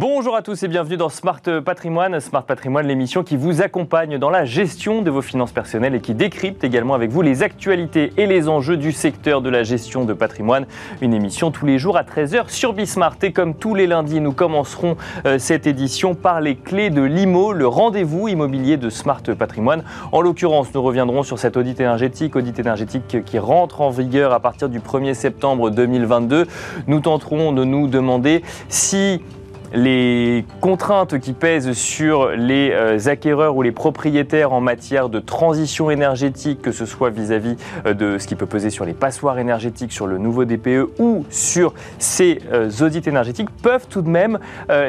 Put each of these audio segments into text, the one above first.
Bonjour à tous et bienvenue dans Smart Patrimoine. Smart Patrimoine, l'émission qui vous accompagne dans la gestion de vos finances personnelles et qui décrypte également avec vous les actualités et les enjeux du secteur de la gestion de patrimoine. Une émission tous les jours à 13h sur Bismart. Et comme tous les lundis, nous commencerons euh, cette édition par les clés de l'IMO, le rendez-vous immobilier de Smart Patrimoine. En l'occurrence, nous reviendrons sur cet audit énergétique, audit énergétique qui rentre en vigueur à partir du 1er septembre 2022. Nous tenterons de nous demander si les contraintes qui pèsent sur les euh, acquéreurs ou les propriétaires en matière de transition énergétique, que ce soit vis-à-vis euh, de ce qui peut peser sur les passoires énergétiques, sur le nouveau DPE ou sur ces euh, audits énergétiques, peuvent tout de même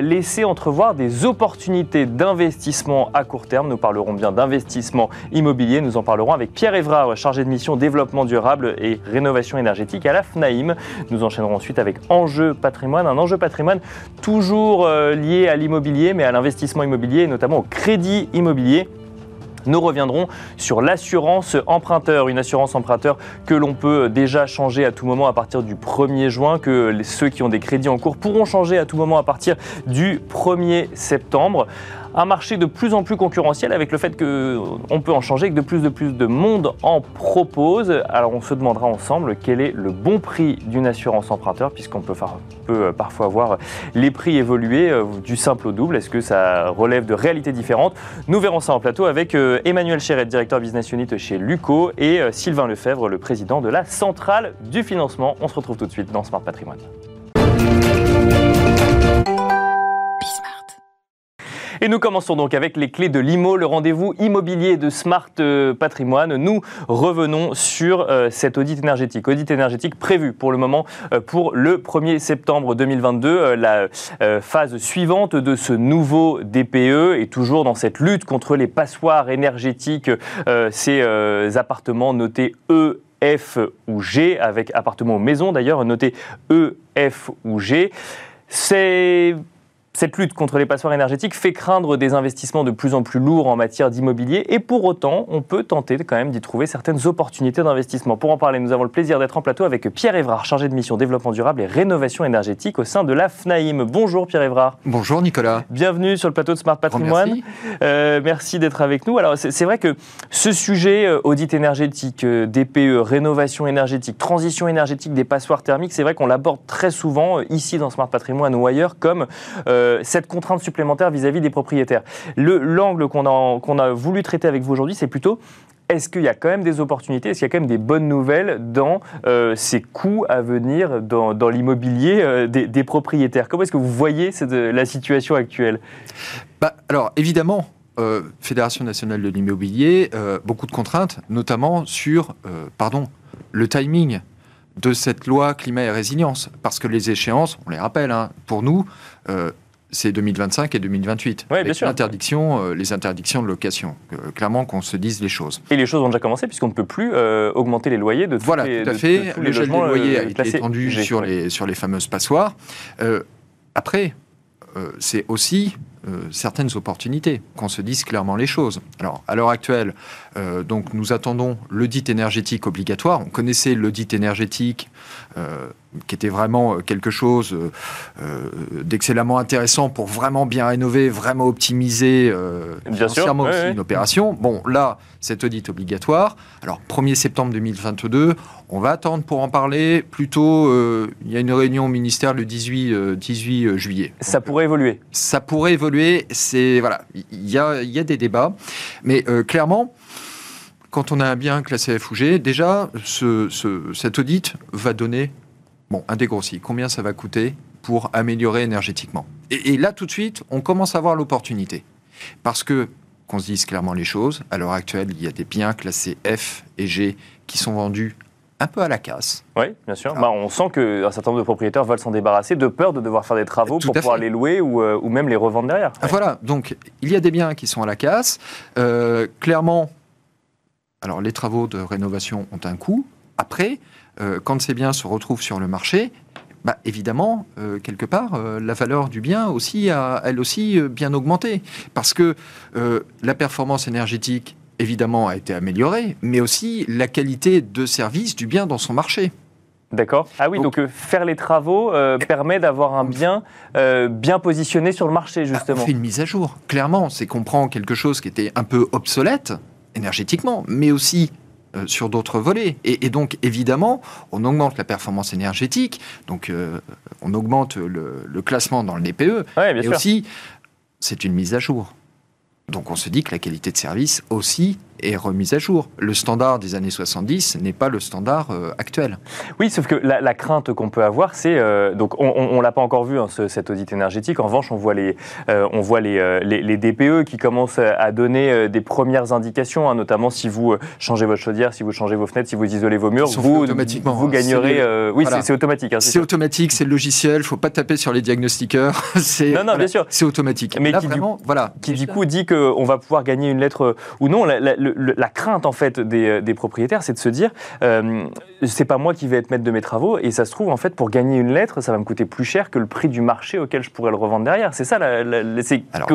laisser entrevoir des opportunités d'investissement à court terme. Nous parlerons bien d'investissement immobilier. Nous en parlerons avec Pierre Évrard, chargé de mission développement durable et rénovation énergétique à la FNAIM. Nous enchaînerons ensuite avec Enjeu patrimoine, un enjeu patrimoine toujours euh, lié à l'immobilier, mais à l'investissement immobilier et notamment au crédit immobilier. Nous reviendrons sur l'assurance emprunteur, une assurance emprunteur que l'on peut déjà changer à tout moment à partir du 1er juin, que ceux qui ont des crédits en cours pourront changer à tout moment à partir du 1er septembre un marché de plus en plus concurrentiel avec le fait qu'on peut en changer, que de plus en plus de monde en propose. Alors on se demandera ensemble quel est le bon prix d'une assurance emprunteur, puisqu'on peut, euh, parfois voir les prix évoluer euh, du simple au double. Est-ce que ça relève de réalités différentes? Nous verrons ça en plateau avec euh, Emmanuel Chéret, directeur business unit chez Luco, et Sylvain Lefebvre, le président de la centrale du financement. On se retrouve tout de suite dans Smart Patrimoine. Et nous commençons donc avec les clés de l'IMO, le rendez-vous immobilier de Smart euh, Patrimoine. Nous revenons sur euh, cet audit énergétique. Audit énergétique prévu pour le moment euh, pour le 1er septembre 2022, la phase suivante de ce nouveau DPE et toujours dans cette lutte contre les passoires énergétiques, ces appartements notés E F ou G, avec appartements ou maisons d'ailleurs, notés E, F ou G. C'est cette lutte contre les passoires énergétiques fait craindre des investissements de plus en plus lourds en matière d'immobilier et pour autant, on peut tenter quand même d'y trouver certaines opportunités d'investissement. Pour en parler, nous avons le plaisir d'être en plateau avec Pierre Évrard, chargé de mission développement durable et rénovation énergétique au sein de la FNAIM. Bonjour Pierre Évrard. Bonjour Nicolas. Bienvenue sur le plateau de Smart Patrimoine. Merci, euh, merci d'être avec nous. Alors c'est vrai que ce sujet, euh, audit énergétique, euh, DPE, rénovation énergétique, transition énergétique des passoires thermiques, c'est vrai qu'on l'aborde très souvent ici dans Smart Patrimoine ou ailleurs comme... Euh, cette contrainte supplémentaire vis-à-vis des propriétaires. L'angle qu'on a, a voulu traiter avec vous aujourd'hui, c'est plutôt est-ce qu'il y a quand même des opportunités Est-ce qu'il y a quand même des bonnes nouvelles dans euh, ces coûts à venir dans, l'immobilier euh, des, propriétaires? Comment est-ce que vous voyez la situation actuelle? Bah, Alors, évidemment, Fédération nationale de l'immobilier, beaucoup de contraintes, notamment sur pardon, le timing de cette loi climat et résilience. Parce que les échéances, on les rappelle, hein, pour nous, c'est 2025 et 2028. Oui, bien sûr. Euh, les interdictions de location. Euh, clairement qu'on se dise les choses. Et les choses ont déjà commencé puisqu'on ne peut plus euh, augmenter les loyers de tous voilà, les, tout à fait. le gel des loyers a été étendu sur, les, sur les fameuses passoires. après, c'est aussi certaines opportunités, qu'on se dise clairement les choses. Alors, à l'heure actuelle, donc nous attendons l'audit énergétique obligatoire. On connaissait l'audit énergétique qui était vraiment euh, quelque chose euh, euh, d'excellemment intéressant pour vraiment bien rénover, vraiment optimiser financièrement aussi une opération. Bon, là, cet audit obligatoire. Alors, 1er septembre 2022, on va attendre pour en parler. Plutôt, il y a une réunion au ministère le 18, 18 juillet. Ça pourrait évoluer. Ça pourrait évoluer. C'est voilà, il y a, y a des débats, mais clairement quand on a un bien classé F ou G, déjà, ce, cet audit va donner Bon, un dégrossi, combien ça va coûter pour améliorer énergétiquement? Et, là, tout de suite, on commence à voir l'opportunité. Parce que, qu'on se dise clairement les choses, à l'heure actuelle, il y a des biens classés F et G qui sont vendus un peu à la casse. Oui, bien sûr. Bah, on sent qu'un certain nombre de propriétaires veulent s'en débarrasser de peur de devoir faire des travaux pour pouvoir les louer ou, euh, ou, même les revendre derrière. Ah, voilà, donc il y a des biens qui sont à la casse. Euh, clairement, alors les travaux de rénovation ont un coût. Après, euh, quand ces biens se retrouvent sur le marché, bah, évidemment, euh, quelque part, euh, la valeur du bien aussi a, elle aussi, bien augmenté. Parce que la performance énergétique, évidemment, a été améliorée, mais aussi la qualité de service du bien dans son marché. D'accord. Ah oui, donc, faire les travaux permet d'avoir un bien bien positionné sur le marché, bah, justement. on fait une mise à jour. Clairement, c'est qu'on prend quelque chose qui était un peu obsolète énergétiquement, mais aussi euh, sur d'autres volets. Et, donc, évidemment, on augmente la performance énergétique, donc euh, on augmente le, classement dans le DPE, et aussi, c'est une mise à jour. Donc on se dit que la qualité de service aussi est remise à jour. Le standard des années 70 n'est pas le standard euh, actuel. Oui, sauf que la, crainte qu'on peut avoir, c'est euh, donc on, ne l'a pas encore vu hein, cet audit énergétique. En revanche, on voit les euh, on voit les, les, DPE qui commencent à donner des premières indications, hein, notamment si vous changez votre chaudière, si vous changez vos fenêtres, si vous isolez vos murs, vous automatiquement. vous gagnerez. oui, c'est automatique. Hein, c'est automatique, c'est le logiciel. Il faut pas taper sur les diagnostiqueurs. non, non, bien sûr. C'est automatique. Mais qui, du, voilà. qui du coup dit qu'on va pouvoir gagner une lettre ou non. La, la crainte en fait des, des propriétaires, c'est de se dire, euh, c'est pas moi qui vais être maître de mes travaux, et ça se trouve en fait pour gagner une lettre, ça va me coûter plus cher que le prix du marché auquel je pourrais le revendre derrière. C'est ça, la,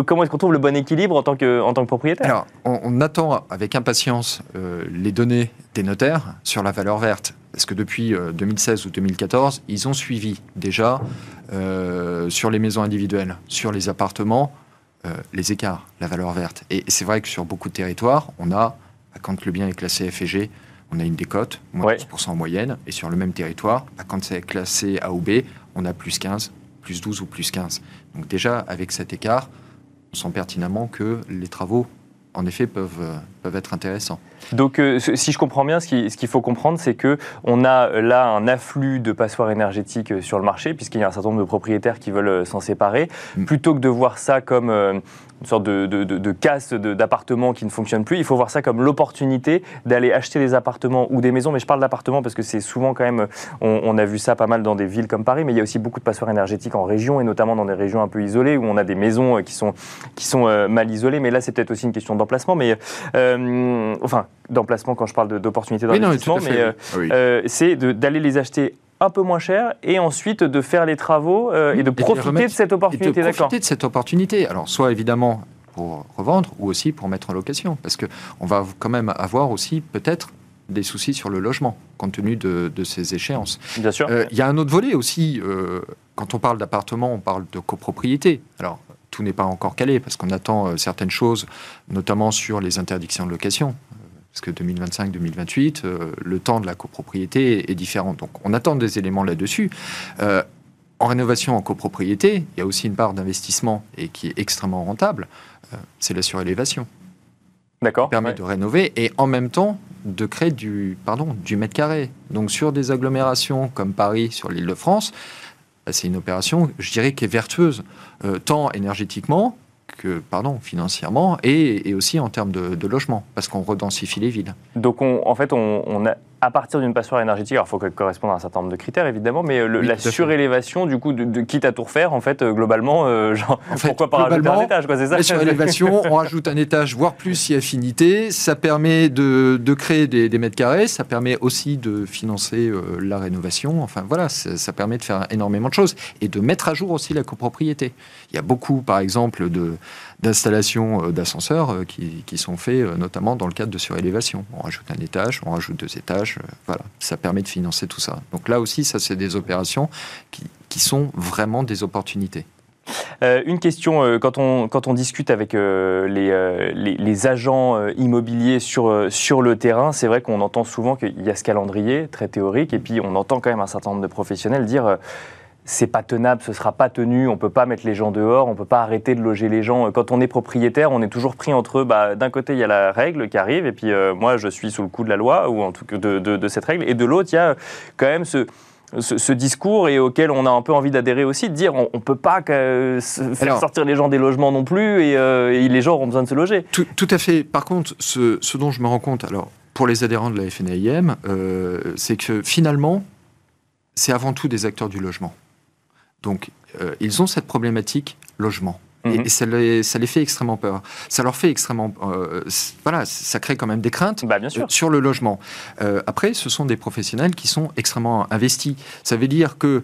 comment est-ce qu'on trouve le bon équilibre en tant que, en tant que propriétaire? Alors, on, attend avec impatience euh, les données des notaires sur la valeur verte. Parce que depuis 2016 euh, ou 2014, ils ont suivi déjà euh, sur les maisons individuelles, sur les appartements, les écarts, la valeur verte. Et c'est vrai que sur beaucoup de territoires, on a quand le bien est classé F et G, on a une décote, moins 10% en moyenne. Et sur le même territoire, quand c'est classé A ou B, on a plus 15, plus 12 ou plus 15. Donc déjà, avec cet écart, on sent pertinemment que les travaux en effet, peuvent, euh, peuvent être intéressants. Donc, euh, si je comprends bien, ce qu'il faut comprendre, c'est que on a euh, là un afflux de passoires énergétiques sur le marché, puisqu'il y a un certain nombre de propriétaires qui veulent s'en séparer. Mm. Plutôt que de voir ça comme une sorte de, de, de, casse d'appartements qui ne fonctionnent plus, il faut voir ça comme l'opportunité d'aller acheter des appartements ou des maisons. Mais je parle d'appartements parce que c'est souvent quand même, on, a vu ça pas mal dans des villes comme Paris, mais il y a aussi beaucoup de passoires énergétiques en région, et notamment dans des régions un peu isolées, où on a des maisons qui sont, qui sont mal isolées. Mais là, c'est peut-être aussi une question d'emplacement, mais euh, enfin d'emplacement quand je parle d'opportunités d'investissement, mais euh, euh, c'est d'aller les acheter un peu moins cher et ensuite de faire les travaux et de profiter de cette opportunité. de profiter de cette opportunité. Alors, soit évidemment pour revendre ou aussi pour mettre en location. Parce qu'on va quand même avoir aussi peut-être des soucis sur le logement, compte tenu de, ces échéances. Bien sûr. Il y a un autre volet aussi, quand on parle d'appartement, on parle de copropriété. Alors, tout n'est pas encore calé parce qu'on attend euh, certaines choses, notamment sur les interdictions de location. Parce que 2025-2028, euh, le temps de la copropriété est différent. Donc on attend des éléments là-dessus. Euh, en rénovation en copropriété, il y a aussi une part d'investissement et qui est extrêmement rentable, c'est la surélévation. D'accord. permet de rénover et en même temps de créer du, pardon, du mètre carré. Donc sur des agglomérations comme Paris, sur l'île de France, bah, c'est une opération, je dirais, qui est vertueuse, euh, tant énergétiquement que, pardon, financièrement et, aussi en termes de, logement, parce qu'on redensifie les villes. Donc, en fait, on a à partir d'une passoire énergétique, alors il faut qu'elle corresponde à un certain nombre de critères évidemment, mais euh, la surélévation, du coup, de, quitte à tout refaire, en fait, euh, globalement, euh, genre, pourquoi pas rajouter un étage c'est ça La surélévation, on rajoute un étage, voire plus si affinité, ça permet de, de créer des, des, mètres carrés, ça permet aussi de financer la rénovation, enfin voilà, ça, permet de faire énormément de choses et de mettre à jour aussi la copropriété. Il y a beaucoup, par exemple, de d'installations d'ascenseurs qui, qui, sont faits notamment dans le cadre de surélévation. On rajoute un étage, on rajoute deux étages, euh, voilà, ça permet de financer tout ça. Donc là aussi, ça, c'est des opérations qui, sont vraiment des opportunités. Euh, une question, euh, quand, on, quand on discute avec les, les, agents immobiliers sur, sur le terrain, c'est vrai qu'on entend souvent qu'il y a ce calendrier très théorique, et puis on entend quand même un certain nombre de professionnels dire c'est pas tenable, ce sera pas tenu, on peut pas mettre les gens dehors, on peut pas arrêter de loger les gens. Quand on est propriétaire, on est toujours pris entre, bah, d'un côté il y a la règle qui arrive, et puis euh, moi je suis sous le coup de la loi, ou en tout cas de, de, cette règle, et de l'autre il y a quand même ce, ce, discours et auquel on a un peu envie d'adhérer aussi, de dire on, ne peut pas faire sortir les gens des logements non plus, euh, et, les gens auront besoin de se loger. Tout, tout à fait. Par contre, ce, ce, dont je me rends compte, alors pour les adhérents de la FNAIM, euh, c'est que finalement, c'est avant tout des acteurs du logement. Donc, euh, ils ont cette problématique logement. Et, mhm. ça, les, ça, les, fait extrêmement peur. Ça leur fait extrêmement... Euh, voilà, ça crée quand même des craintes bah, euh, sur le logement. après, ce sont des professionnels qui sont extrêmement investis. Ça veut dire qu'ils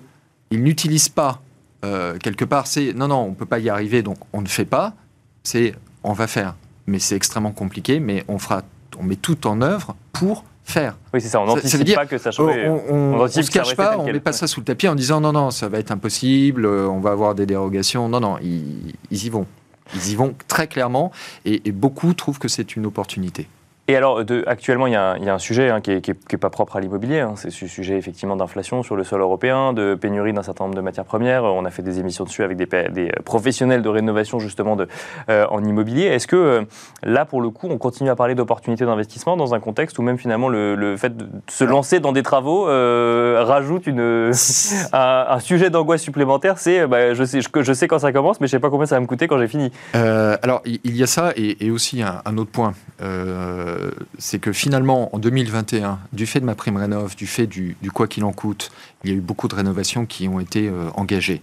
n'utilisent pas, quelque part, c'est non, non, on ne peut pas y arriver, donc on ne fait pas. C'est on va faire. Mais c'est extrêmement compliqué, mais on, fera, on met tout en œuvre pour faire. Oui, c'est ça, on n'anticipe pas que ça change. On ne se cache pas, on ne met pas ça sous le tapis en disant non, non, ça va être impossible, euh, on va avoir des dérogations. Non, non, ils, y vont. Ils y vont très clairement et beaucoup trouvent que c'est une opportunité. Et alors, actuellement, il y, a un, sujet hein, qui n'est pas propre à l'immobilier. Hein. C'est ce sujet effectivement d'inflation sur le sol européen, de pénurie d'un certain nombre de matières premières. On a fait des émissions dessus avec des, professionnels de rénovation justement de, euh, en immobilier. Est-ce que euh, là, pour le coup, on continue à parler d'opportunités d'investissement dans un contexte où même finalement le, fait de se lancer dans des travaux euh, rajoute une, un, sujet d'angoisse supplémentaire? C'est bah, je, sais, je, sais quand ça commence, mais je ne sais pas combien ça va me coûter quand j'ai fini. alors, il y a ça et, aussi un, un autre point euh, c'est que finalement, en 2021, du fait de ma prime rénov, du fait du, quoi qu'il en coûte, il y a eu beaucoup de rénovations qui ont été euh, engagées.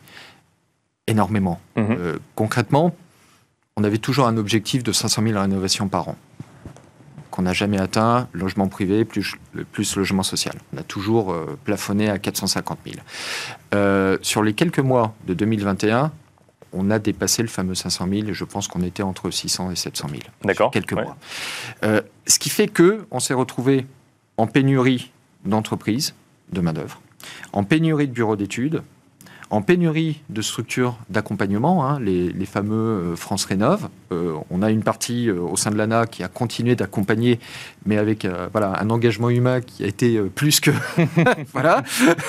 Énormément. Mhm. Euh, concrètement, on avait toujours un objectif de 500 000 rénovations par an qu'on n'a jamais atteint, logement privé plus, plus logement social. On a toujours plafonné à 450 000. sur les quelques mois de 2021, on a dépassé le fameux 500 000 et je pense qu'on était entre 600 et 700 000. D'accord. Quelques mois. Euh, ce qui fait que on s'est retrouvé en pénurie d'entreprises, de main-d'œuvre, en pénurie de bureaux d'études, en pénurie de structures d'accompagnement, hein, les, fameux euh, France Rénov. Euh, on a une partie euh, au sein de l'ANA qui a continué d'accompagner, mais avec voilà, un engagement humain qui a été plus que... voilà.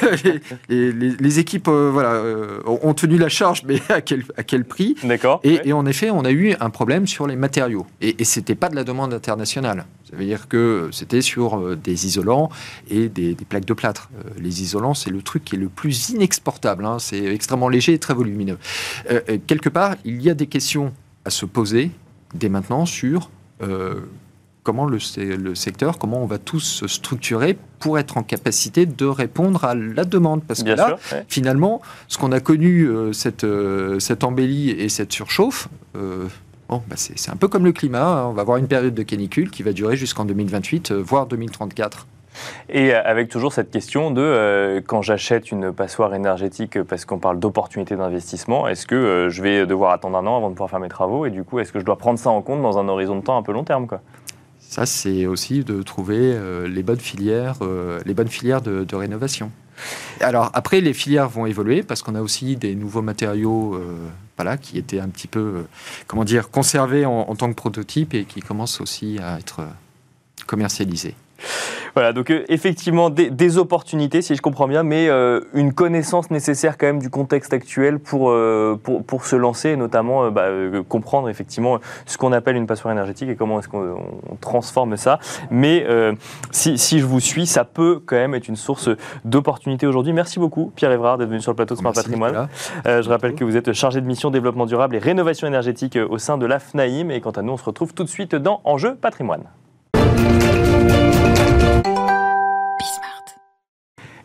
les, les, équipes voilà, ont tenu la charge, mais à quel, à quel prix? D'accord. Et, en effet, on a eu un problème sur les matériaux. Et, et ce n'était pas de la demande internationale. Ça veut dire que c'était sur euh, des isolants et des, plaques de plâtre. Euh, les isolants, c'est le truc qui est le plus inexportable. Hein. C'est extrêmement léger et très volumineux. Euh, quelque part, il y a des questions à se poser dès maintenant sur comment le, secteur, comment on va tous se structurer pour être en capacité de répondre à la demande. Parce que là, finalement, ce qu'on a connu, cette, cette embellie et cette surchauffe, Bon, bah c'est un peu comme le climat. Hein. On va avoir une période de canicule qui va durer jusqu'en 2028, euh, voire 2034. Et euh, avec toujours cette question de euh, quand j'achète une passoire énergétique parce qu'on parle d'opportunité d'investissement, est-ce que je vais devoir attendre un an avant de pouvoir faire mes travaux Et du coup, est-ce que je dois prendre ça en compte dans un horizon de temps un peu long terme quoi? Ça, c'est aussi de trouver les bonnes filières, les bonnes filières de, de, rénovation. Alors après, les filières vont évoluer parce qu'on a aussi des nouveaux matériaux qui était un petit peu, euh, comment dire, conservé en, en, tant que prototype et qui commence aussi à être euh, commercialisé. Voilà, donc euh, effectivement des, opportunités, si je comprends bien, mais euh, une connaissance nécessaire quand même du contexte actuel pour, euh, pour, pour, se lancer, et notamment bah, comprendre effectivement ce qu'on appelle une passoire énergétique et comment est-ce qu'on transforme ça. Mais si, si, je vous suis, ça peut quand même être une source d'opportunités aujourd'hui. Merci beaucoup, Pierre Évrard, d'être venu sur le plateau de Smart Patrimoine. je rappelle que vous êtes chargé de mission développement durable et rénovation énergétique au sein de l'AFNAIM. Et quant à nous, on se retrouve tout de suite dans Enjeu Patrimoine.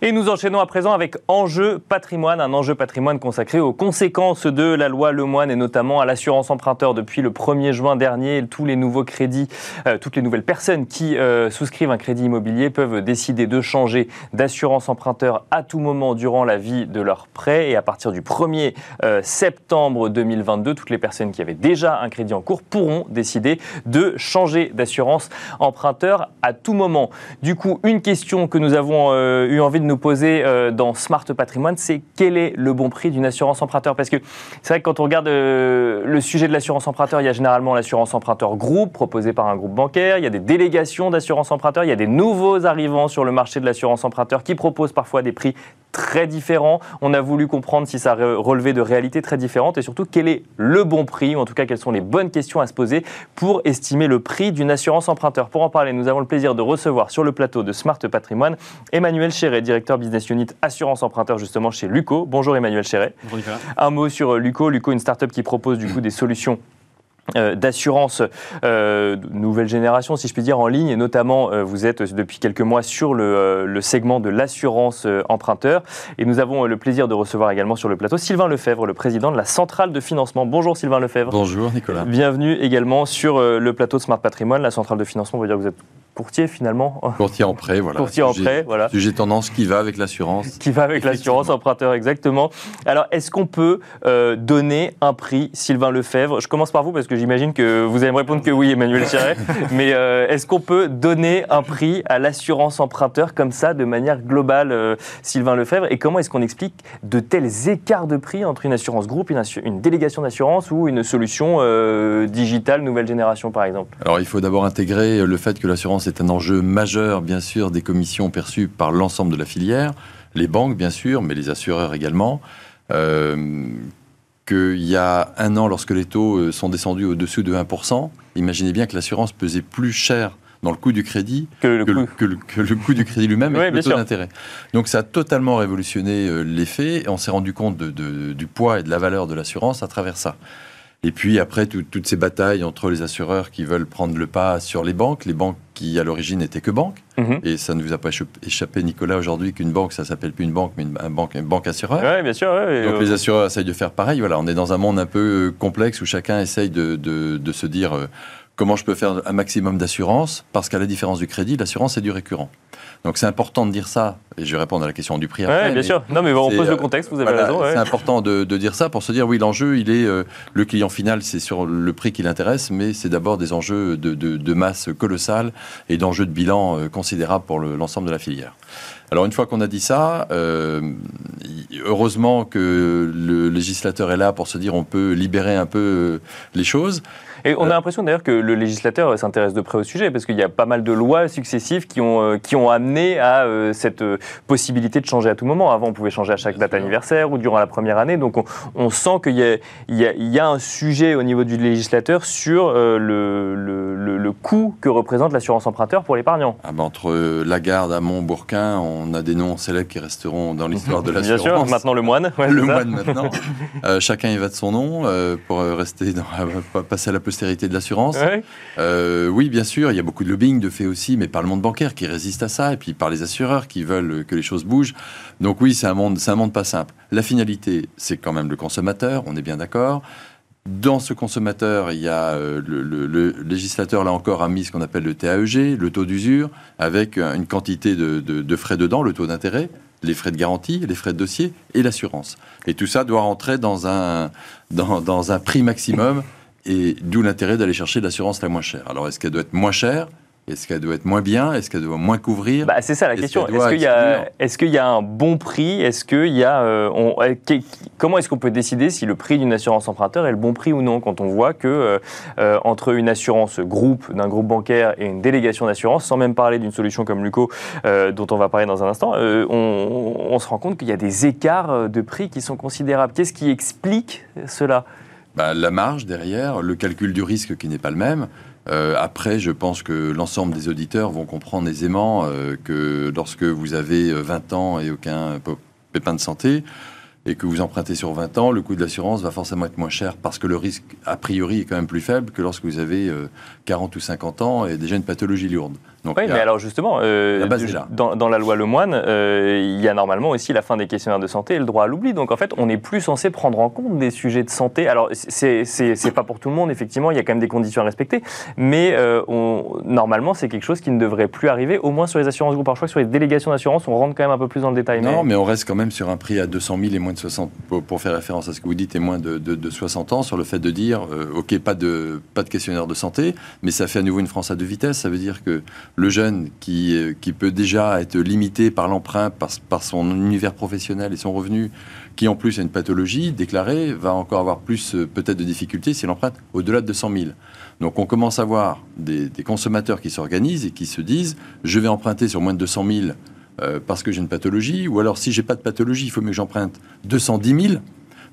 Et nous enchaînons à présent avec Enjeu patrimoine, un enjeu patrimoine consacré aux conséquences de la loi Lemoine et notamment à l'assurance emprunteur. Depuis le 1er juin dernier, tous les nouveaux crédits, euh, toutes les nouvelles personnes qui euh, souscrivent un crédit immobilier peuvent décider de changer d'assurance emprunteur à tout moment durant la vie de leur prêt. Et à partir du 1er euh, septembre 2022, toutes les personnes qui avaient déjà un crédit en cours pourront décider de changer d'assurance emprunteur à tout moment. Du coup, une question que nous avons eu envie de nous poser euh, dans Smart Patrimoine, c'est quel est le bon prix d'une assurance emprunteur? Parce que c'est vrai que quand on regarde euh, le sujet de l'assurance emprunteur, il y a généralement l'assurance emprunteur groupe proposée par un groupe bancaire, il y a des délégations d'assurance emprunteur, il y a des nouveaux arrivants sur le marché de l'assurance emprunteur qui proposent parfois des prix très différents. On a voulu comprendre si ça relevait de réalités très différentes et surtout quel est le bon prix, ou en tout cas quelles sont les bonnes questions à se poser pour estimer le prix d'une assurance emprunteur? Pour en parler, nous avons le plaisir de recevoir sur le plateau de Smart Patrimoine Emmanuel Chéret, directeur business unit assurance emprunteur justement chez Luco. Bonjour Emmanuel Chéret. Bonjour Nicolas. Un mot sur Luco. Luco, une start-up qui propose du coup des solutions euh, d'assurance euh, nouvelle génération, si je puis dire, en ligne. Et notamment, euh, vous êtes depuis quelques mois sur le, le segment de l'assurance emprunteur. Et nous avons le plaisir de recevoir également sur le plateau Sylvain Lefebvre, le président de la centrale de financement. Bonjour Sylvain Lefebvre. Bonjour Nicolas. Bienvenue également sur le plateau de Smart Patrimoine. La centrale de financement, on veut dire que vous êtes courtier finalement. Courtier en prêt, voilà. Courtier en prêt, voilà. Sujet tendance qui va avec l'assurance. Qui va avec l'assurance emprunteur, exactement. Alors, est-ce qu'on peut euh, donner un prix, Sylvain Lefebvre? Je commence par vous parce que j'imagine que vous allez me répondre que oui, Emmanuel Chéret. mais euh, est-ce qu'on peut donner un prix à l'assurance emprunteur comme ça, de manière globale, euh, Sylvain Lefebvre? Et comment est-ce qu'on explique de tels écarts de prix entre une assurance groupe, une, une délégation d'assurance ou une solution digitale nouvelle génération, par exemple? Alors, il faut d'abord intégrer le fait que l'assurance est un enjeu majeur, bien sûr, des commissions perçues par l'ensemble de la filière, les banques, bien sûr, mais les assureurs également. Euh, qu'il y a un an, lorsque les taux euh, sont descendus au-dessus de 1%, imaginez bien que l'assurance pesait plus cher dans le coût du crédit que le, coût. du crédit lui-même et le taux d'intérêt. Donc ça a totalement révolutionné euh, l'effet et on s'est rendu compte du poids et de la valeur de l'assurance à travers ça. Et puis après, toutes ces batailles entre les assureurs qui veulent prendre le pas sur les banques, les banques qui à l'origine n'étaient que banques, mhm. et ça ne vous a pas échappé, Nicolas, aujourd'hui qu'une banque, ça s'appelle plus une banque, mais une, banque, une banque assureur. Oui, bien sûr. Donc les assureurs essayent de faire pareil. Voilà, on est dans un monde un peu euh, complexe où chacun essaye de, de, se dire euh, comment je peux faire un maximum d'assurance, parce qu'à la différence du crédit, l'assurance est du récurrent. Donc c'est important de dire ça, et je vais répondre à la question du prix après. Oui, bien sûr. Non, mais on pose le contexte, vous avez raison. C'est important de, dire ça pour se dire, oui, l'enjeu, il est, euh, le client final, c'est sur le prix qui l'intéresse, mais c'est d'abord des enjeux de, masse colossale et d'enjeux de bilan euh, considérables pour l'ensemble de la filière. Alors une fois qu'on a dit ça, euh, heureusement que le législateur est là pour se dire on peut libérer un peu les choses. Et on a l'impression d'ailleurs que le législateur s'intéresse de près au sujet, parce qu'il y a pas mal de lois successives qui ont, euh, qui ont amené à euh, cette euh, possibilité de changer à tout moment. Avant, on pouvait changer à chaque date anniversaire ou durant la première année. Donc on, sent qu'il y, y, y, a un sujet au niveau du législateur sur le, le, le, coût que représente l'assurance emprunteur pour l'épargnant. Ah ben entre Lagarde, Amont, Bourquin, on a des noms célèbres qui resteront dans l'histoire de l'assurance. Bien sûr, maintenant le moine. le moine maintenant. chacun y va de son nom pour rester dans, passer à la de l'assurance. Euh, oui, bien sûr, il y a beaucoup de lobbying de fait aussi, mais par le monde bancaire qui résiste à ça, et puis par les assureurs qui veulent que les choses bougent. Donc oui, c'est un monde, c'est un monde pas simple. La finalité, c'est quand même le consommateur, on est bien d'accord. Dans ce consommateur, il y a euh, le, législateur, là encore, a mis ce qu'on appelle le TAEG, le taux d'usure, avec une quantité de, frais dedans, le taux d'intérêt, les frais de garantie, les frais de dossier et l'assurance. Et tout ça doit rentrer dans un, dans, dans un prix maximum et d'où l'intérêt d'aller chercher l'assurance la moins chère. Alors, est-ce qu'elle doit être moins chère? Est-ce qu'elle doit être moins bien? Est-ce qu'elle doit moins couvrir? Bah, C'est ça la question. Est-ce qu'il y, est y, a un bon prix? Est-ce qu'il y a, euh, euh, Comment est-ce qu'on peut décider si le prix d'une assurance emprunteur est le bon prix ou non Quand on voit que euh, entre une assurance groupe d'un groupe bancaire et une délégation d'assurance, sans même parler d'une solution comme Luco, dont on va parler dans un instant, on, on, se rend compte qu'il y a des écarts de prix qui sont considérables. Qu'est-ce qui explique cela? Bah, la marge derrière, le calcul du risque qui n'est pas le même. Euh, après, je pense que l'ensemble des auditeurs vont comprendre aisément euh, que lorsque vous avez 20 ans et aucun pépin de santé, et que vous empruntez sur 20 ans, le coût de l'assurance va forcément être moins cher parce que le risque, a priori, est quand même plus faible que lorsque vous avez 40 euh, ou 50 ans et déjà une pathologie lourde. Donc, oui, mais alors justement, euh, Dans, la loi Lemoine, euh, il y a normalement aussi la fin des questionnaires de santé et le droit à l'oubli. Donc en fait, on n'est plus censé prendre en compte des sujets de santé. Alors c'est pas pour tout le monde, effectivement, il y a quand même des conditions à respecter, mais on, normalement, c'est quelque chose qui ne devrait plus arriver, au moins sur les assurances groupes. Alors je crois que sur les délégations d'assurance, on rentre quand même un peu plus dans le détail. Non, mais... on reste quand même sur un prix à 200 000 et moins de 60, pour, faire référence à ce que vous dites, et moins de, de, 60 ans, sur le fait de dire, ok, pas de, pas de questionnaire de santé, mais ça fait à nouveau une France à deux vitesses. Ça veut dire que le jeune qui euh, qui, peut déjà être limité par l'emprunt, par, son univers professionnel et son revenu, qui en plus a une pathologie déclarée, va encore avoir plus euh, peut-être de difficultés s'il emprunte au-delà de 200 000. Donc on commence à voir des, consommateurs qui s'organisent et qui se disent je vais emprunter sur moins de 200 000 euh, parce que j'ai une pathologie, ou alors si j'ai pas de pathologie, il faut mieux que j'emprunte 210 000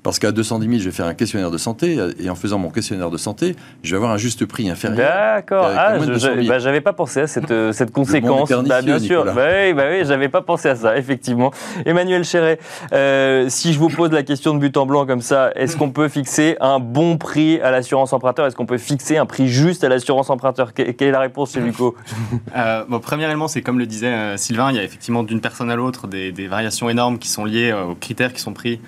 parce qu'à 210 000, je vais faire un questionnaire de santé, et en faisant mon questionnaire de santé, je vais avoir un juste prix inférieur. D'accord. Ah, je bah, j'avais pas pensé à cette, euh, cette conséquence. Bah, bien sûr. Bah, oui, bah, oui j'avais pas pensé à ça, effectivement. Emmanuel Chéret, euh, si je vous pose la question de but en blanc comme ça, est-ce qu'on peut fixer un bon prix à l'assurance emprunteur? Est-ce qu'on peut fixer un prix juste à l'assurance emprunteur? Quelle est la réponse chez Luco? Euh, bon, Premier élément, c'est comme le disait Sylvain, il y a effectivement d'une personne à l'autre des, des variations énormes qui sont liées aux critères qui sont pris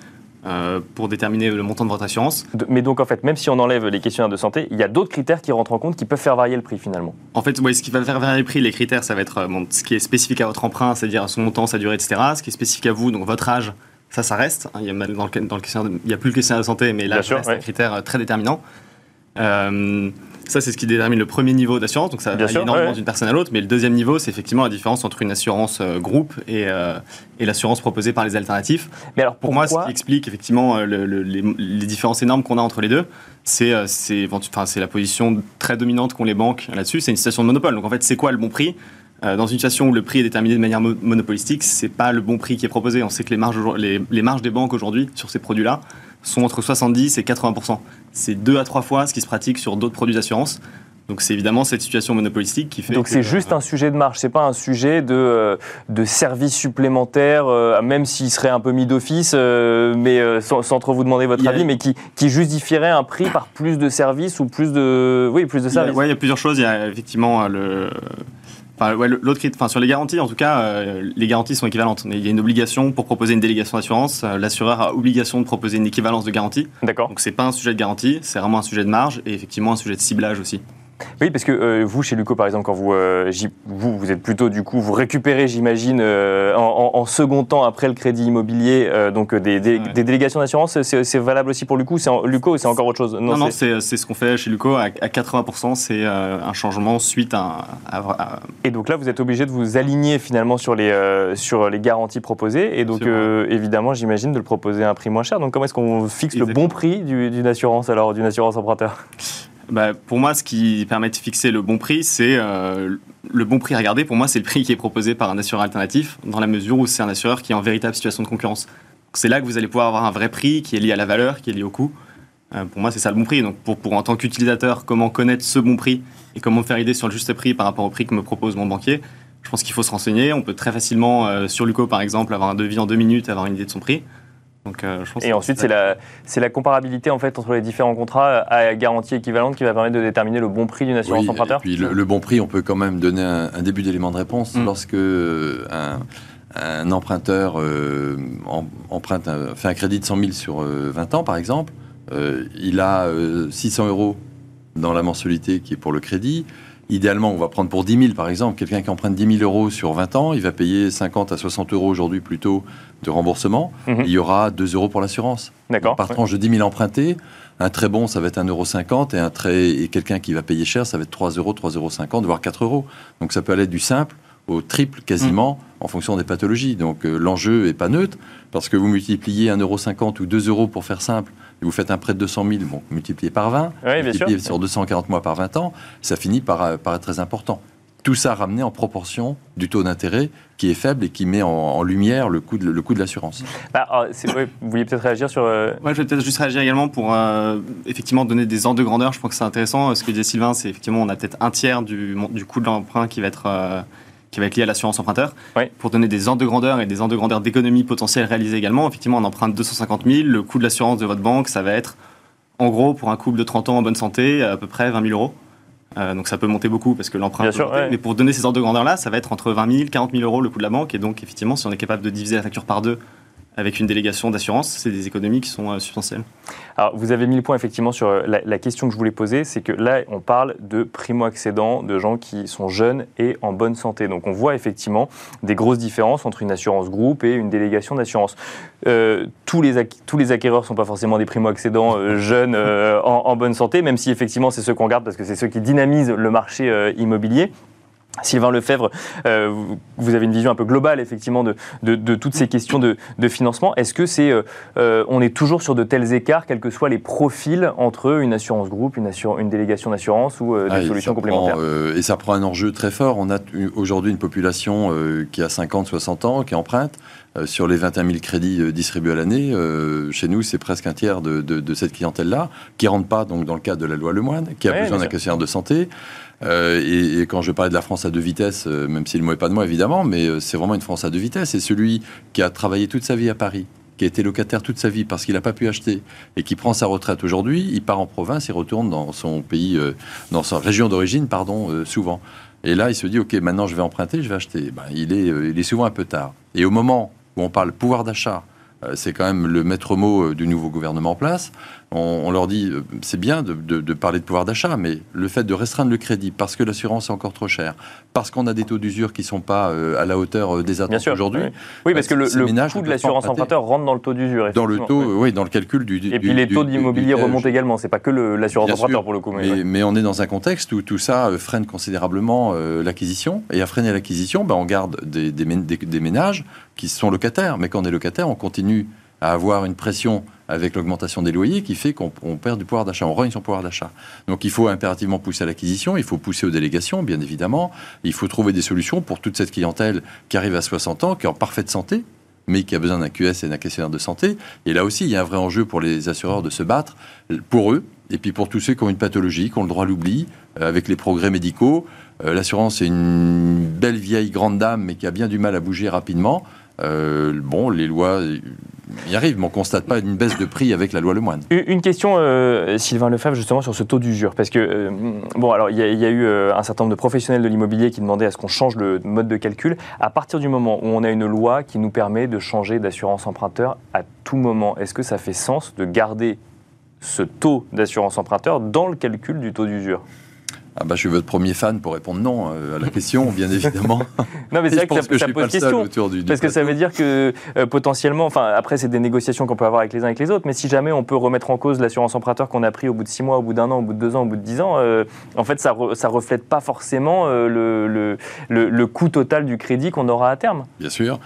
pour déterminer le montant de votre assurance. Mais donc en fait, même si on enlève les questionnaires de santé, il y a d'autres critères qui rentrent en compte qui peuvent faire varier le prix finalement. En fait, ce qui va faire varier le prix, les critères, ça va être ce qui est spécifique à votre emprunt, c'est-à-dire son montant, sa durée, etc. Ce qui est spécifique à vous, donc votre âge, ça, ça reste. Il y a, dans, le, dans le il y a plus le questionnaire de santé, mais là, c'est un critère très déterminant. Euh, ça, c'est ce qui détermine le premier niveau d'assurance, donc ça varie énormément d'une personne à l'autre. Mais le deuxième niveau, c'est effectivement la différence entre une assurance euh, groupe et, euh, et l'assurance proposée par les alternatifs. Mais alors, pour moi, ce qui explique effectivement les, les, différences énormes qu'on a entre les deux, c'est enfin, la position très dominante qu'ont les banques là-dessus. C'est une situation de monopole. Donc en fait, c'est quoi le bon prix? Dans une situation où le prix est déterminé de manière monopolistique, c'est pas le bon prix qui est proposé. On sait que les marges, les, les marges des banques aujourd'hui sur ces produits-là sont entre 70 et 80 C'est deux à trois fois ce qui se pratique sur d'autres produits d'assurance. Donc c'est évidemment cette situation monopolistique qui fait. Donc c'est juste un sujet de marge, c'est pas un sujet de, euh, de service supplémentaire, euh, même s'il serait un peu mis d'office, euh, mais sans, trop vous demander votre avis, mais qui, qui, justifierait un prix par plus de services ou plus de, oui, plus de services. Oui, il y a plusieurs choses. Il y a effectivement le Enfin, l'autre, enfin, sur les garanties, en tout cas, euh, les garanties sont équivalentes. Il y a une obligation pour proposer une délégation d'assurance. Euh, l'assureur a obligation de proposer une équivalence de garantie. D'accord. Donc c'est pas un sujet de garantie, c'est vraiment un sujet de marge et effectivement un sujet de ciblage aussi. Oui, parce que euh, vous, chez Luco, par exemple, quand vous, euh, vous, vous êtes plutôt, du coup, vous récupérez, j'imagine, euh, en, second temps, après le crédit immobilier, donc des, délégations d'assurance, c'est valable aussi pour Luco, Luco ou c'est encore autre chose? Non, non, c'est ce qu'on fait chez Luco. À, 80%, c'est un changement suite à, Et donc là, vous êtes obligé de vous aligner finalement sur les, sur les garanties proposées. Et donc, évidemment, j'imagine de le proposer à un prix moins cher. Donc, comment est-ce qu'on fixe le bon prix d'une assurance, alors, d'une assurance emprunteur? Bah, Pour moi, ce qui permet de fixer le bon prix, c'est euh, le bon prix à regarder. Pour moi, c'est le prix qui est proposé par un assureur alternatif, dans la mesure où c'est un assureur qui est en véritable situation de concurrence. C'est là que vous allez pouvoir avoir un vrai prix qui est lié à la valeur, qui est lié au coût. Euh, pour moi, c'est ça le bon prix. Donc, pour, en tant qu'utilisateur, comment connaître ce bon prix et comment me faire idée sur le juste prix par rapport au prix que me propose mon banquier, je pense qu'il faut se renseigner. On peut très facilement, euh, sur Luco par exemple, avoir un devis en deux minutes, avoir une idée de son prix. Euh, et ensuite, c'est la, la, comparabilité en fait, entre les différents contrats à garantie équivalente qui va permettre de déterminer le bon prix d'une assurance emprunteur puis le, bon prix, on peut quand même donner un, début d'élément de réponse. Mm. Lorsque euh, un, emprunteur euh, emprunte, fait un crédit de 100 000 sur 20 ans, par exemple, il a 600 euros dans la mensualité qui est pour le crédit. Idéalement, on va prendre pour 10 000 par exemple. Quelqu'un qui emprunte 10 000 euros sur 20 ans, il va payer 50 à 60 euros aujourd'hui plutôt de remboursement. Mhm. Il y aura 2 euros pour l'assurance. D'accord. Par tranche de 10 000 empruntés, un très bon, ça va être 1,50 euro et, un très, et quelqu'un qui va payer cher, ça va être 3 euros, 3,50 euros, voire 4 euros. Donc ça peut aller du simple au triple quasiment mhm. en fonction des pathologies. Donc euh, l'enjeu n'est pas neutre parce que vous multipliez 1,50 euro ou 2 euros pour faire simple vous faites un prêt de 200 000, bon, multiplié par 20, multiplié sur 240 mois par 20 ans, ça finit par, euh, par être très important. Tout ça ramené en proportion du taux d'intérêt qui est faible et qui met en, lumière le coût de, le coût de l'assurance. Bah, ah, vous vouliez peut-être réagir sur... Euh... je vais peut-être juste réagir également pour euh, effectivement donner des ordres de grandeur. Je pense que c'est intéressant. Ce que disait Sylvain, c'est effectivement on a peut-être un tiers du, du coût de l'emprunt qui va être... Euh, qui va être lié à l'assurance emprunteur. Pour donner des ordres de grandeur et des ordres de grandeur d'économie potentielle réalisées également, effectivement, on emprunte 250 000. Le coût de l'assurance de votre banque, ça va être, en gros, pour un couple de 30 ans en bonne santé, à peu près 20 000 euros. Euh, donc ça peut monter beaucoup parce que l'emprunt. Mais pour donner ces ordres de grandeur-là, ça va être entre 20 000 40 000 euros le coût de la banque. Et donc, effectivement, si on est capable de diviser la facture par deux avec une délégation d'assurance, c'est des économies qui sont euh, substantielles. Alors, vous avez mis le point effectivement sur euh, la, question que je voulais poser, c'est que là, on parle de primo-accédants, de gens qui sont jeunes et en bonne santé. Donc, on voit effectivement des grosses différences entre une assurance groupe et une délégation d'assurance. Euh, tous, les tous les acquéreurs ne sont pas forcément des primo-accédants jeunes en, bonne santé, même si effectivement c'est ceux qu'on garde parce que c'est ceux qui dynamisent le marché immobilier. Sylvain Lefebvre, euh, vous avez une vision un peu globale effectivement de, de, toutes ces questions de, de financement. Est-ce que c'est, euh, euh, on est toujours sur de tels écarts, quels que soient les profils entre une assurance groupe, une, une délégation d'assurance ou des ah, solutions complémentaires Et ça prend un enjeu très fort. On a aujourd'hui une population qui a 50-60 ans, qui emprunte. Sur les 21 000 crédits distribués à l'année, chez nous, c'est presque un tiers de, cette clientèle-là, qui ne rentre pas donc, dans le cadre de la loi Lemoine, qui a besoin d'un questionnaire de santé. Euh, et, quand je parlais de la France à deux vitesses, euh, même si le mot n'est pas de moi évidemment, mais euh, c'est vraiment une France à deux vitesses. Et celui qui a travaillé toute sa vie à Paris, qui a été locataire toute sa vie parce qu'il n'a pas pu acheter et qui prend sa retraite aujourd'hui, il part en province, il retourne dans son pays, dans sa région d'origine, pardon, souvent. Et là, il se dit, OK, maintenant je vais emprunter, je vais acheter. Ben, il, est, il est souvent un peu tard. Et au moment où on parle pouvoir d'achat, c'est quand même le maître mot du nouveau gouvernement en place on, leur dit, euh, c'est bien de, parler de pouvoir d'achat, mais le fait de restreindre le crédit parce que l'assurance est encore trop chère, parce qu'on a des taux d'usure qui ne sont pas euh, à la hauteur euh, des attentes aujourd'hui. Oui. parce que le, coût de l'assurance emprunteur rentre dans le taux d'usure. Dans le taux, oui. dans le calcul du. Et puis les taux d'immobilier remontent également. C'est pas que l'assurance emprunteur pour le coup. Mais, on est dans un contexte où tout ça freine considérablement l'acquisition. Et à freiner l'acquisition, ben, on garde des, des ménages qui sont locataires. Mais quand on est locataire, on continue à avoir une pression avec l'augmentation des loyers qui fait qu'on perd du pouvoir d'achat, on rogne son pouvoir d'achat. Donc il faut impérativement pousser à l'acquisition, il faut pousser aux délégations, bien évidemment, il faut trouver des solutions pour toute cette clientèle qui arrive à 60 ans, qui est en parfaite santé, mais qui a besoin d'un QS et d'un questionnaire de santé. Et là aussi, il y a un vrai enjeu pour les assureurs de se battre, pour eux, et puis pour tous ceux qui ont une pathologie, qui ont le droit à l'oubli, euh, avec les progrès médicaux. Euh, l'assurance est une belle vieille grande dame, mais qui a bien du mal à bouger rapidement. Euh, bon, les lois y arrivent, mais on ne constate pas une baisse de prix avec la loi Lemoine. Une question, euh, Sylvain Lefebvre, justement, sur ce taux d'usure. Parce que, euh, bon, alors, il y, a eu un certain nombre de professionnels de l'immobilier qui demandaient à ce qu'on change le mode de calcul. À partir du moment où on a une loi qui nous permet de changer d'assurance emprunteur à tout moment, est-ce que ça fait sens de garder ce taux d'assurance emprunteur dans le calcul du taux d'usure? Ah bah, je suis votre premier fan pour répondre non euh, à la question, bien évidemment. non, mais c'est vrai que, ça, ça pose question. parce que ça veut dire que euh, potentiellement, enfin, après, c'est des négociations qu'on peut avoir avec les uns et avec les autres, mais si jamais on peut remettre en cause l'assurance emprunteur qu'on a pris au bout de six mois, au bout d'un an, au bout de deux ans, au bout de dix ans, euh, en fait, ça ne reflète pas forcément le, le, le, coût total du crédit qu'on aura à terme. Bien sûr,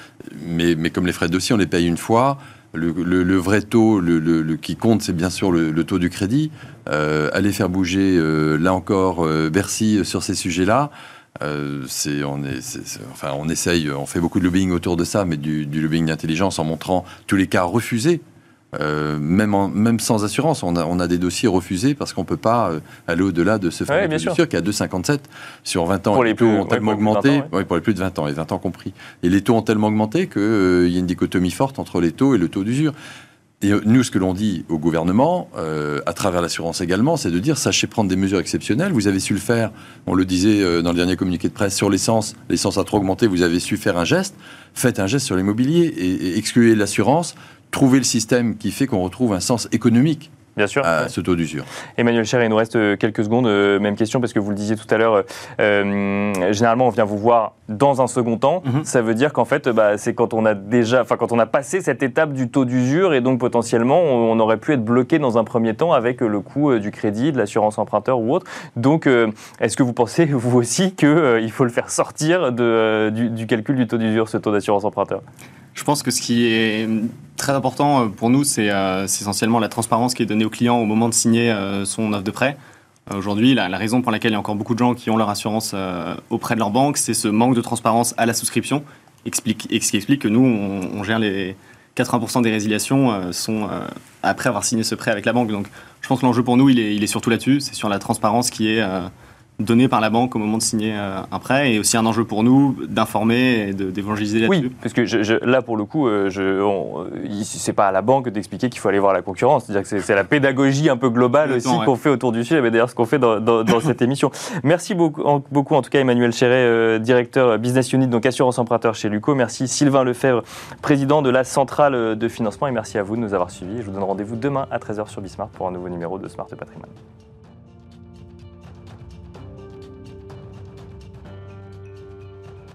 mais, mais comme les frais de dossier, on les paye une fois. Le, vrai taux le, qui compte, c'est bien sûr le, taux du crédit. Euh, aller faire bouger, euh, là encore, euh, Bercy sur ces sujets-là. on, on essaye, on fait beaucoup de lobbying autour de ça, mais du lobbying d'intelligence en montrant tous les cas refusés euh, même, même sans assurance, on a, on a, des dossiers refusés parce qu'on ne peut pas euh, aller au-delà de ce fameux ouais, sûr qui a 2,57 sur 20 ans. Pour les, taux ont tellement augmenté, pour les plus de 20 ans, les 20 ans compris. Et les taux ont tellement augmenté qu'il euh, y a une dichotomie forte entre les taux et le taux d'usure. Et nous, ce que l'on dit au gouvernement, à travers l'assurance également, c'est de dire sachez prendre des mesures exceptionnelles. Vous avez su le faire, on le disait dans le dernier communiqué de presse, sur l'essence. L'essence a trop augmenté, vous avez su faire un geste. Faites un geste sur l'immobilier et, et excluez l'assurance trouver le système qui fait qu'on retrouve un sens économique Bien sûr. à ce taux d'usure. Emmanuel Cher, il nous reste euh, quelques secondes. Euh, même question, parce que vous le disiez tout à l'heure, euh, généralement, on vient vous voir dans un second temps. Mhm. Ça veut dire qu'en fait, bah, c'est quand on a déjà, enfin, quand on a passé cette étape du taux d'usure, et donc potentiellement, on, aurait pu être bloqué dans un premier temps avec le coût du crédit, de l'assurance emprunteur ou autre. Donc, est-ce que vous pensez, vous aussi, qu'il faut le faire sortir de, du, du calcul du taux d'usure, ce taux d'assurance emprunteur? Je pense que ce qui est très important euh, pour nous, euh, c'est essentiellement la transparence qui est donnée au client au moment de signer euh, son offre de prêt. Aujourd'hui, la, raison pour laquelle il y a encore beaucoup de gens qui ont leur assurance auprès de leur banque, c'est ce manque de transparence à la souscription, explique, ce qui explique que nous, on, gère les 80% des résiliations sont après avoir signé ce prêt avec la banque. Donc, je pense que l'enjeu pour nous, il est, il est surtout là-dessus, c'est sur la transparence qui est donné par la banque au moment de signer euh, un prêt et aussi un enjeu pour nous d'informer et d'évangéliser là-dessus. Oui, parce que je, là, pour le coup, euh, je, c'est pas à la banque d'expliquer qu'il faut aller voir la concurrence. C'est-à-dire que c'est la pédagogie un peu globale aussi qu'on fait autour du sujet, mais d'ailleurs ce qu'on fait dans, dans, cette émission. Merci beaucoup en, beaucoup, en tout cas, Emmanuel Chéret, euh, directeur Business Unit, donc assurance emprunteur chez Luco. Merci Sylvain Lefebvre, président de la centrale de financement. Et merci à vous de nous avoir suivis. Je vous donne rendez-vous demain à 13h sur Bismart pour un nouveau numéro de Smart Patrimoine.